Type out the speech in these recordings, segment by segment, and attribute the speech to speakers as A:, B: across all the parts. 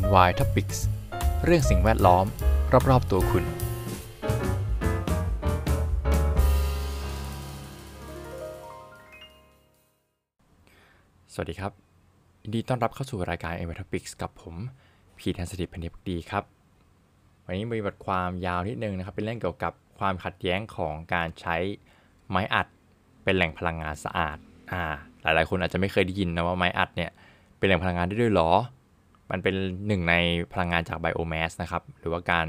A: NY Topics เรื่องสิ่งแวดล้อม รอบ ๆ ตัวคุณ สวัสดีครับยินดีต้อนรับเข้าสู่รายการ NY Topics กับผมพีทันสถิตพันธิพดีครับ วันนี้มีบทความยาวนิดนึงนะครับ เป็นเรื่องเกี่ยวกับความขัดแย้งของการใช้ไม้อัด เป็นแหล่งพลังงานสะอาดอ่าหลายๆ คนอาจจะไม่เคยได้ยินนะว่าไม้อัดเนี่ยเป็นแหล่งพลังงานได้ด้วยหรอ มันเป็นหนึ่งในพลังงานจากไบโอแมสนะครับ หรือว่าการ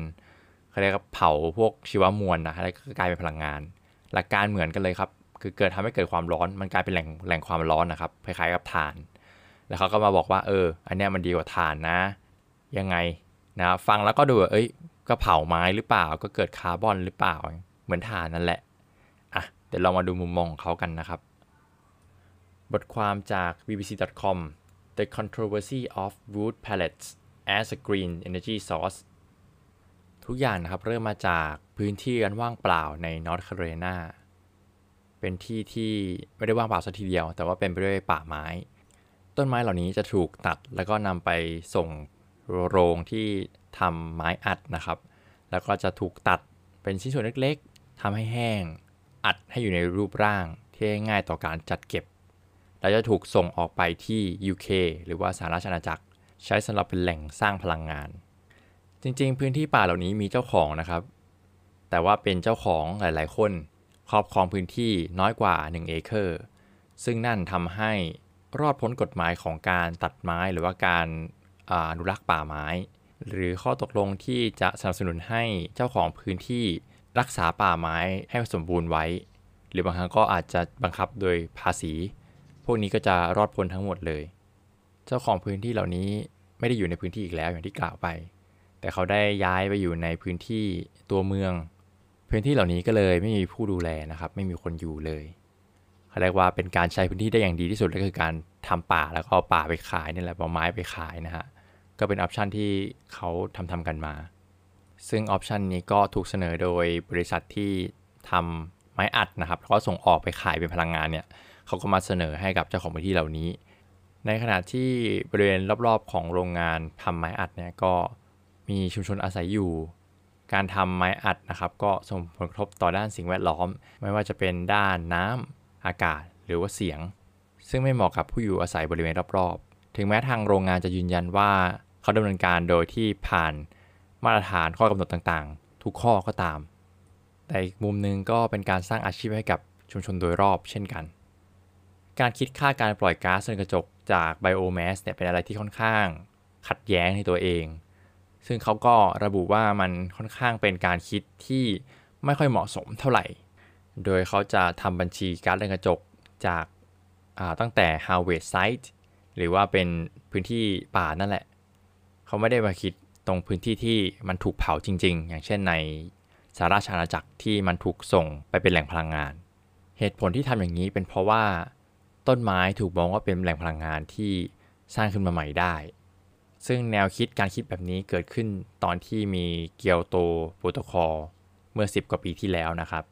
A: เขาเรียกว่าเผาพวกชีวมวลนะแล้วก็กลายเป็นพลังงาน หลักการเหมือนกันเลยครับ คือเกิดทำให้เกิดความร้อน มันกลายเป็นแหล่งแหล่งความร้อนนะครับ คล้ายๆกับถ่าน แล้วเขาก็มาบอกว่า เออ อันเนี้ยมันดีกว่าถ่านนะ ยังไงนะฟังแล้วก็ดูเอ้ย ก็เผาไม้หรือเปล่า ก็เกิดคาร์บอนหรือเปล่า เหมือนถ่านนั่นแหละ อะ เดี๋ยวเรามาดูมุมมองของเขากันนะครับ บทความจาก bbc.com The controversy of wood pellets as a green energy source ทุกอย่างนะครับเริ่มมาจากพื้นที่อันว่างเปล่าในนอร์ทแคโรไลนาเป็นที่ที่ไม่ได้ว่างเปล่าสัทีเดียว แต่ว่าเป็นไปด้วยป่าไม้ ต้นไม้เหล่านี้จะถูกตัดแล้วก็นำไปส่งโรงที่ทำไม้อัดนะครับ แล้วก็จะถูกตัดเป็นชิ้นส่วนเล็กๆทำให้แห้ง อัดให้อยู่ในรูปร่างที่ง่ายต่อการจัดเก็บ แล้วจะถูกส่งออกไปที่ UK หรือว่าสหราชอาณาจักร ใช้สำหรับเป็นแหล่งสร้างพลังงาน จริงๆ พื้นที่ป่าเหล่านี้มีเจ้าของนะครับ แต่ว่าเป็นเจ้าของหลายๆ คน ครอบครองพื้นที่น้อยกว่า 1 เอเคอร์ ซึ่งนั่นทำให้รอดพ้นกฎหมายของการตัดไม้หรือว่าการอนุรักษ์ป่าไม้ หรือข้อตกลงที่จะสนับสนุนให้เจ้าของพื้นที่รักษาป่าไม้ให้สมบูรณ์ไว้ หรือบางครั้งก็อาจจะบังคับโดยภาษี พวกนี้ก็จะรอดพ้นทั้งหมดเลย เจ้าของพื้นที่เหล่านี้ไม่ได้อยู่ในพื้นที่อีกแล้วอย่างที่กล่าวไป แต่เขาได้ย้ายไปอยู่ในพื้นที่ตัวเมือง พื้นที่เหล่านี้ก็เลยไม่มีผู้ดูแลนะครับ ไม่มีคนอยู่เลยเขาเรียกว่าเป็นการใช้พื้นที่ได้อย่างดีที่สุดก็คือการทำป่าแล้วก็เอาป่าไปขายนี่แหละเอาไม้ไปขายนะฮะก็เป็นออปชันที่เขาทำทำกันมา ซึ่งออปชันนี้ก็ถูกเสนอโดยบริษัทที่ทำไม้อัดนะครับแล้วก็ส่งออกไปขายเป็นพลังงานเนี่ย เขาก็มาเสนอให้กับเจ้าของพื้นที่เหล่านี้ ในขณะที่บริเวณรอบๆของโรงงานทำไม้อัดเนี่ยก็มีชุมชนอาศัยอยู่ การทำไม้อัดนะครับ ก็ส่งผลกระทบต่อด้านสิ่งแวดล้อม ไม่ว่าจะเป็นด้านน้ำอากาศหรือว่าเสียง ซึ่งไม่เหมาะกับผู้อยู่อาศัยบริเวณรอบๆ ถึงแม้ทางโรงงานจะยืนยันว่าเขาดำเนินการโดยที่ผ่านมาตรฐานข้อกำหนดต่างๆ ทุกข้อก็ตาม แต่อีกมุมหนึ่งก็เป็นการสร้างอาชีพให้กับชุมชนโดยรอบเช่นกัน การคิดค่าการปล่อยก๊าซเรือนกระจกจากไบโอแมสเนี่ยเป็นอะไรที่ค่อนข้างขัดแย้งในตัวเอง ซึ่งเขาก็ระบุว่ามันค่อนข้างเป็นการคิดที่ไม่ค่อยเหมาะสมเท่าไหร่ โดยเขาจะทำบัญชีก๊าซเรือนกระจกจากตั้งแต่ harvest site หรือว่าเป็นพื้นที่ป่านั่นแหละ เขาไม่ได้มาคิดตรงพื้นที่ที่มันถูกเผาจริง ๆ อย่างเช่นในสหราชอาณาจักรที่มันถูกส่งไปเป็นแหล่งพลังงาน เหตุผลที่ทำอย่างนี้เป็นเพราะว่า ต้นไม้ถูกมองว่าเป็นแหล่งพลังงานที่สร้างขึ้นมาใหม่ได้ ซึ่งแนวคิดการคิดแบบนี้เกิดขึ้นตอนที่มีเกียวโตโปรโตคอลเมื่อ 10 กว่าปีที่แล้วนะครับ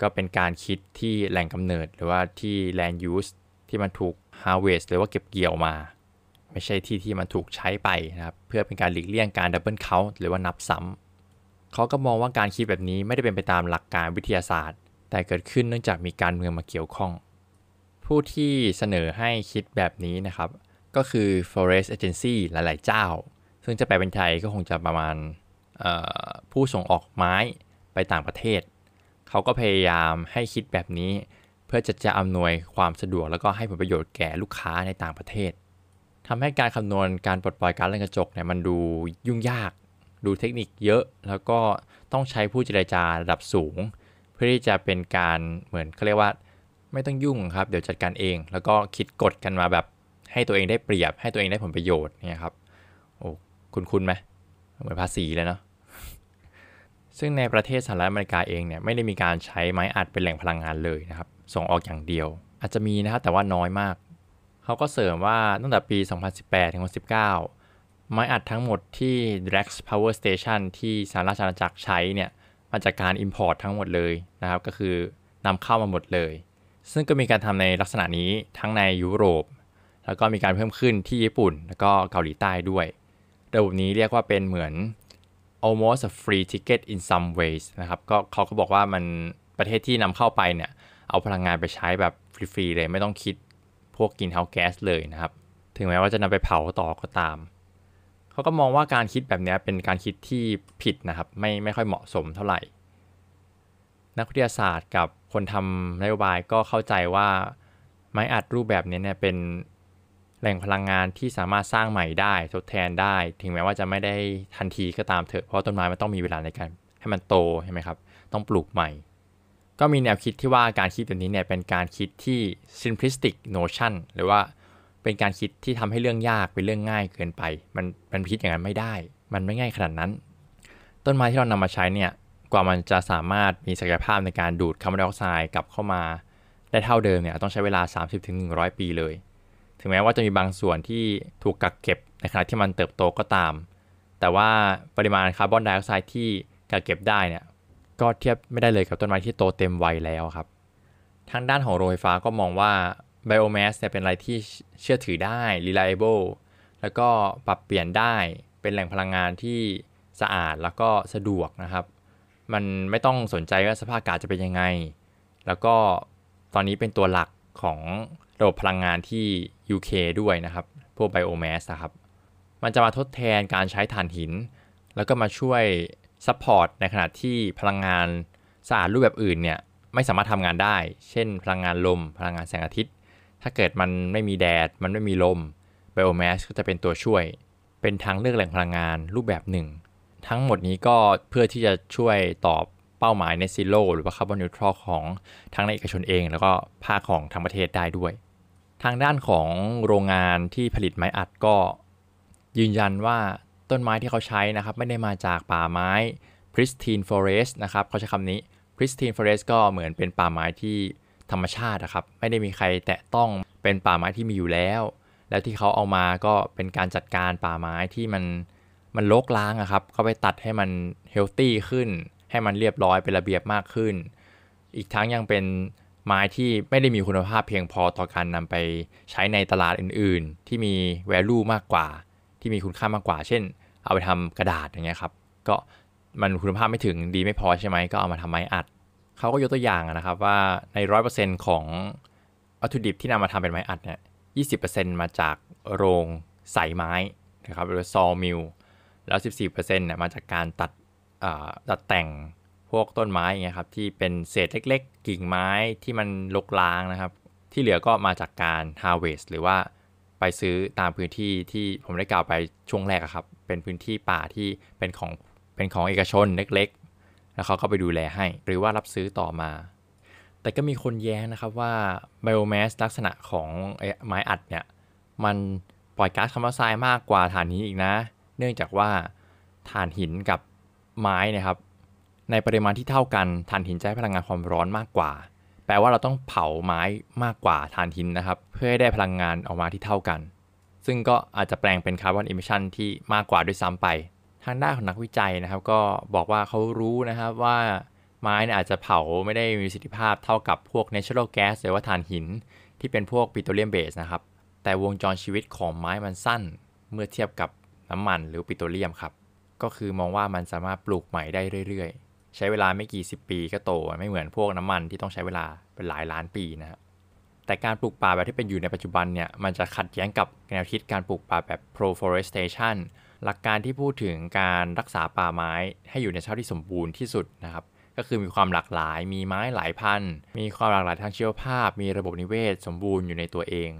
A: ก็เป็นการคิดที่แหล่งกำเนิดหรือว่าที่ land use ที่มันถูก harvest หรือว่าเก็บเกี่ยวมา ไม่ใช่ที่ที่มันถูกใช้ไปนะครับ เพื่อเป็นการหลีกเลี่ยงการ double count หรือว่านับซ้ำเขาก็มองว่าการคิดแบบนี้ไม่ได้เป็นไปตามหลักการวิทยาศาสตร์ แต่เกิดขึ้นเนื่องจากมีการเมืองมาเกี่ยวข้อง ผู้ที่เสนอให้คิดแบบนี้นะครับ ก็คือ forest agency หลาย ๆ เจ้า ซึ่งจะแปลเป็นไทยก็คงจะประมาณผู้ส่งออกไม้ไปต่างประเทศ เขาก็พยายามให้คิดแบบนี้ เพื่อจะจะอำนวยความสะดวกแล้วก็ให้ผลประโยชน์แก่ลูกค้าในต่างประเทศทำให้การคำนวณการปลดปล่อยกาซเรือนกระจกเนี่ยมันดูยุ่งยาก ดูเทคนิคเยอะ แล้วก็ต้องใช้ผู้เจรจาระดับสูง เพื่อที่จะเป็นการเหมือนเขาเรียกว่า ไม่ต้องยุ่งครับ เดี๋ยวจัดการเอง แล้วก็คิดกฎกันมาแบบให้ตัวเองได้เปรียบ ให้ตัวเองได้ผลประโยชน์เนี่ยครับ โอ้คุณคุณไหมเหมือนภาษีเลยเนาะซึ่งในประเทศสหรัฐอเมริกาเองเนี่ยไม่ได้มีการใช้ไม้อัดเป็นแหล่งพลังงานเลยนะครับ ส่งออกอย่างเดียว อาจจะมีนะครับแต่ว่าน้อยมาก เขาก็เสริมว่าตั้งแต่ปี 2018 ถึง 2019 ไม้อัดทั้งหมดที่ Drax Power Station ที่สหราชอาณาจักรใช้เนี่ยมาจากการ Import ทั้งหมดเลยนะครับ ก็คือนำเข้ามาหมดเลย ซึ่งก็มีการทำในลักษณะนี้ทั้งในยุโรป แล้วก็มีการเพิ่มขึ้นที่ญี่ปุ่น แล้วก็เกาหลีใต้ด้วย ระบบนี้เรียกว่าเป็นเหมือน almost a free ticket in some ways นะครับก็เขาก็บอกว่ามันประเทศที่นำเข้าไปเนี่ยเอาพลังงานไปใช้แบบฟรีๆเลยไม่ต้องคิดพวกกินเฮาแก๊สเลยนะครับ ถึงแม้ว่าจะนำไปเผาต่อก็ตาม เขาก็มองว่าการคิดแบบนี้เป็นการคิดที่ผิดนะครับ ไม่ไม่ค่อยเหมาะสมเท่าไหร่ นักวิทยาศาสตร์กับ คนทำนโยบายก็เข้าใจว่าไม้อัดรูปแบบนี้เนี่ยเป็นแหล่งพลังงานที่สามารถสร้างใหม่ได้ทดแทนได้ ถึงแม้ว่าจะไม่ได้ทันทีก็ตามเถอะเพราะต้นไม้มันต้องมีเวลาในการให้มันโตใช่ไหมครับ ต้องปลูกใหม่ ก็มีแนวคิดที่ว่าการคิดแบบนี้เนี่ยเป็นการคิดที่ simplistic notion หรือว่าเป็นการคิดที่ทำให้เรื่องยากเป็นเรื่องง่ายเกินไป มันมันคิดอย่างนั้นไม่ได้ มันไม่ง่ายขนาดนั้น ต้นไม้ที่เรานำมาใช้เนี่ย กว่ามันจะสามารถมีศักยภาพในการดูดคาร์บอนไดออกไซด์กลับเข้ามาได้เท่าเดิมเนี่ยต้องใช้เวลา 30-100 ปีเลย ถึงแม้ว่าจะมีบางส่วนที่ถูกกักเก็บในขณะที่มันเติบโตก็ตาม แต่ว่าปริมาณคาร์บอนไดออกไซด์ที่กักเก็บได้เนี่ยก็เทียบไม่ได้เลยกับต้นไม้ที่โตเต็มวัยแล้วครับ ทางด้านของโรงไฟฟ้าก็มองว่าไบโอแมสเนี่ยเป็นอะไรที่เชื่อถือได้ reliable แล้วก็ปรับเปลี่ยนได้เป็นแหล่งพลังงานที่สะอาดแล้วก็สะดวกนะครับ มันไม่ต้องสนใจว่าสภาพอากาศจะเป็นยังไง แล้วก็ตอนนี้เป็นตัวหลักของระบบพลังงานที่ UK ด้วยนะครับ พวกไบโอแมสนะครับ มันจะมาทดแทนการใช้ถ่านหิน แล้วก็มาช่วย support ในขณะที่พลังงานสะอาดรูปแบบอื่นเนี่ยไม่สามารถทำงานได้ เช่น พลังงานลม พลังงานแสงอาทิตย์ ถ้าเกิดมันไม่มีแดด มันไม่มีลม biomass ก็จะเป็นตัวช่วย เป็นทางเลือกแหล่งพลังงานรูปแบบหนึ่ง ทั้งหมดนี้ก็เพื่อที่จะช่วยตอบเป้าหมาย Net Zero หรือว่า carbon neutral ของทั้งในเอกชนเอง แล้วก็ภาคของทั้งประเทศได้ด้วย ทางด้านของโรงงานที่ผลิตไม้อัดก็ยืนยันว่าต้นไม้ที่เขาใช้นะครับ ไม่ได้มาจากป่าไม้ pristine forest นะครับเขาใช้คำนี้ pristine forest ก็เหมือนเป็นป่าไม้ที่ธรรมชาตินะครับ ไม่ได้มีใครแตะต้องเป็นป่าไม้ที่มีอยู่แล้ว แล้วที่เขาเอามาก็เป็นการจัดการป่าไม้ที่มัน มันโลกล้างอะครับ เขาไปตัดให้มันเฮลตี้ขึ้น ให้มันเรียบร้อยเป็นระเบียบมากขึ้น อีกทั้งยังเป็นไม้ที่ไม่ได้มีคุณภาพเพียงพอต่อการนำไปใช้ในตลาดอื่น ๆ ที่มี value มากกว่า ที่มีคุณค่ามากกว่า เช่น เอาไปทำกระดาษอย่างเงี้ยครับ ก็มันคุณภาพไม่ถึงดีไม่พอใช่ไหมก็เอามาทำไม้อัด เขาก็ยกตัวอย่างนะครับว่าในร้อยเปอร์เซ็นต์ของวัตถุดิบที่นำมาทำเป็นไม้อัดเนี่ยยี่สิบเปอร์เซ็นต์มาจากโรงใส่ไม้นะครับหรือซอมิล แล้วสิบสี่เปอร์เซ็นต์เนี่ยมาจากการตัดตัดแต่งพวกต้นไม้เงี้ยครับที่เป็นเศษเล็กๆ กิ่งไม้ที่มันลกล้างนะครับ ที่เหลือก็มาจากการ harvest หรือว่าไปซื้อตามพื้นที่ที่ผมได้กล่าวไปช่วงแรกครับ เป็นพื้นที่ป่าที่เป็นของเป็นของเอกชนเล็กๆ แล้วเขาก็ไปดูแลให้ หรือว่ารับซื้อต่อมา แต่ก็มีคนแย้งนะครับว่าไบโอแมสลักษณะของไม้อัดเนี่ย มันปล่อยก๊าซคาร์บอนไดออกไซด์มากกว่าถ่านหินอีกนะ เนื่องจากว่าถ่านหินกับไม้นะครับ ในปริมาณที่เท่ากันถ่านหินให้พลังงานความร้อนมากกว่า แปลว่าเราต้องเผาไม้มากกว่าถ่านหินนะครับ เพื่อให้ได้พลังงานออกมาที่เท่ากัน ซึ่งก็อาจจะแปลงเป็น carbon emission ที่มากกว่าด้วยซ้ำไป ทางด้านของนักวิจัยนะครับ ก็บอกว่าเขารู้นะครับว่าไม้อาจจะเผาไม่ได้มีประสิทธิภาพเท่ากับพวก natural gas หรือว่าถ่านหิน ที่เป็นพวก petroleum base นะครับ แต่วงจรชีวิตของไม้มันสั้น เมื่อเทียบกับ น้ำมันหรือปิโตรเลียมครับ ก็คือมองว่ามันสามารถปลูกใหม่ได้เรื่อยๆ ใช้เวลาไม่กี่สิบปีก็โตไม่เหมือนพวกน้ำมันที่ต้องใช้เวลาเป็นหลายล้านปีนะครับแต่การปลูกป่าแบบที่เป็นอยู่ในปัจจุบันเนี่ยมันจะขัดแย้งกับแนวคิดการปลูกป่าแบบ pro-forestation หลักการที่พูดถึงการรักษาป่าไม้ให้อยู่ในสภาพที่สมบูรณ์ที่สุดนะครับก็คือมีความหลากหลาย มีไม้หลายพัน มีความหลากหลายทางชีวภาพ มีระบบนิเวศ สมบูรณ์อยู่ในตัวเอง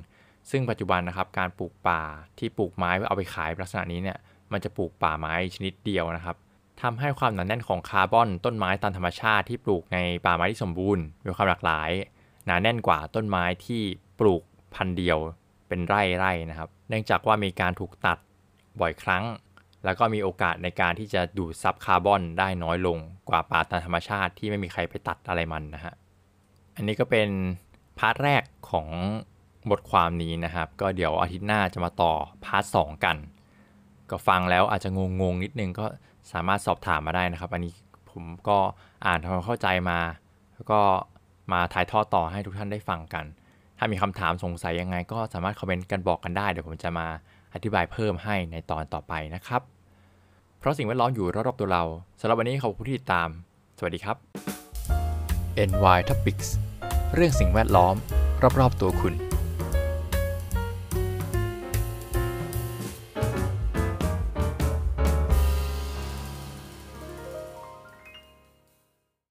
A: ซึ่งปัจจุบันนะครับการปลูกป่าที่ปลูกไม้เพื่อเอาไปขายลักษณะนี้เนี่ยมันจะปลูกป่าไม้ชนิดเดียวนะครับทำให้ความหนาแน่นของคาร์บอนต้นไม้ตามธรรมชาติที่ปลูกในป่าไม้ที่สมบูรณ์มีความหลากหลาย หนาแน่นกว่าต้นไม้ที่ปลูกพันเดียวเป็นไร่ๆนะครับ เนื่องจากว่ามีการถูกตัดบ่อยครั้ง แล้วก็มีโอกาสในการที่จะดูดซับคาร์บอนได้น้อยลงกว่าป่าตามธรรมชาติที่ไม่มีใครไปตัดอะไรมันนะฮะอันนี้ก็เป็น part แรกของ บทความนี้นะครับ ก็เดี๋ยวอาทิตย์หน้าจะมาต่อ part สองกัน ก็ฟังแล้วอาจจะงงๆนิดนึงก็สามารถสอบถามมาได้นะครับ อันนี้ผมก็อ่านทำความเข้าใจมา แล้วก็มาถ่ายทอดต่อให้ทุกท่านได้ฟังกัน ถ้ามีคำถามสงสัยยังไง ก็สามารถคอมเมนต์กันบอกกันได้เดี๋ยวผมจะมาอธิบายเพิ่มให้ในตอนต่อไปนะครับ เพราะสิ่งแวดล้อมอยู่รอบๆตัวเราสำหรับวันนี้ขอบคุณที่ติดตาม สวัสดีครับ NY Topics เรื่องสิ่งแวดล้อม รอบๆตัวคุณ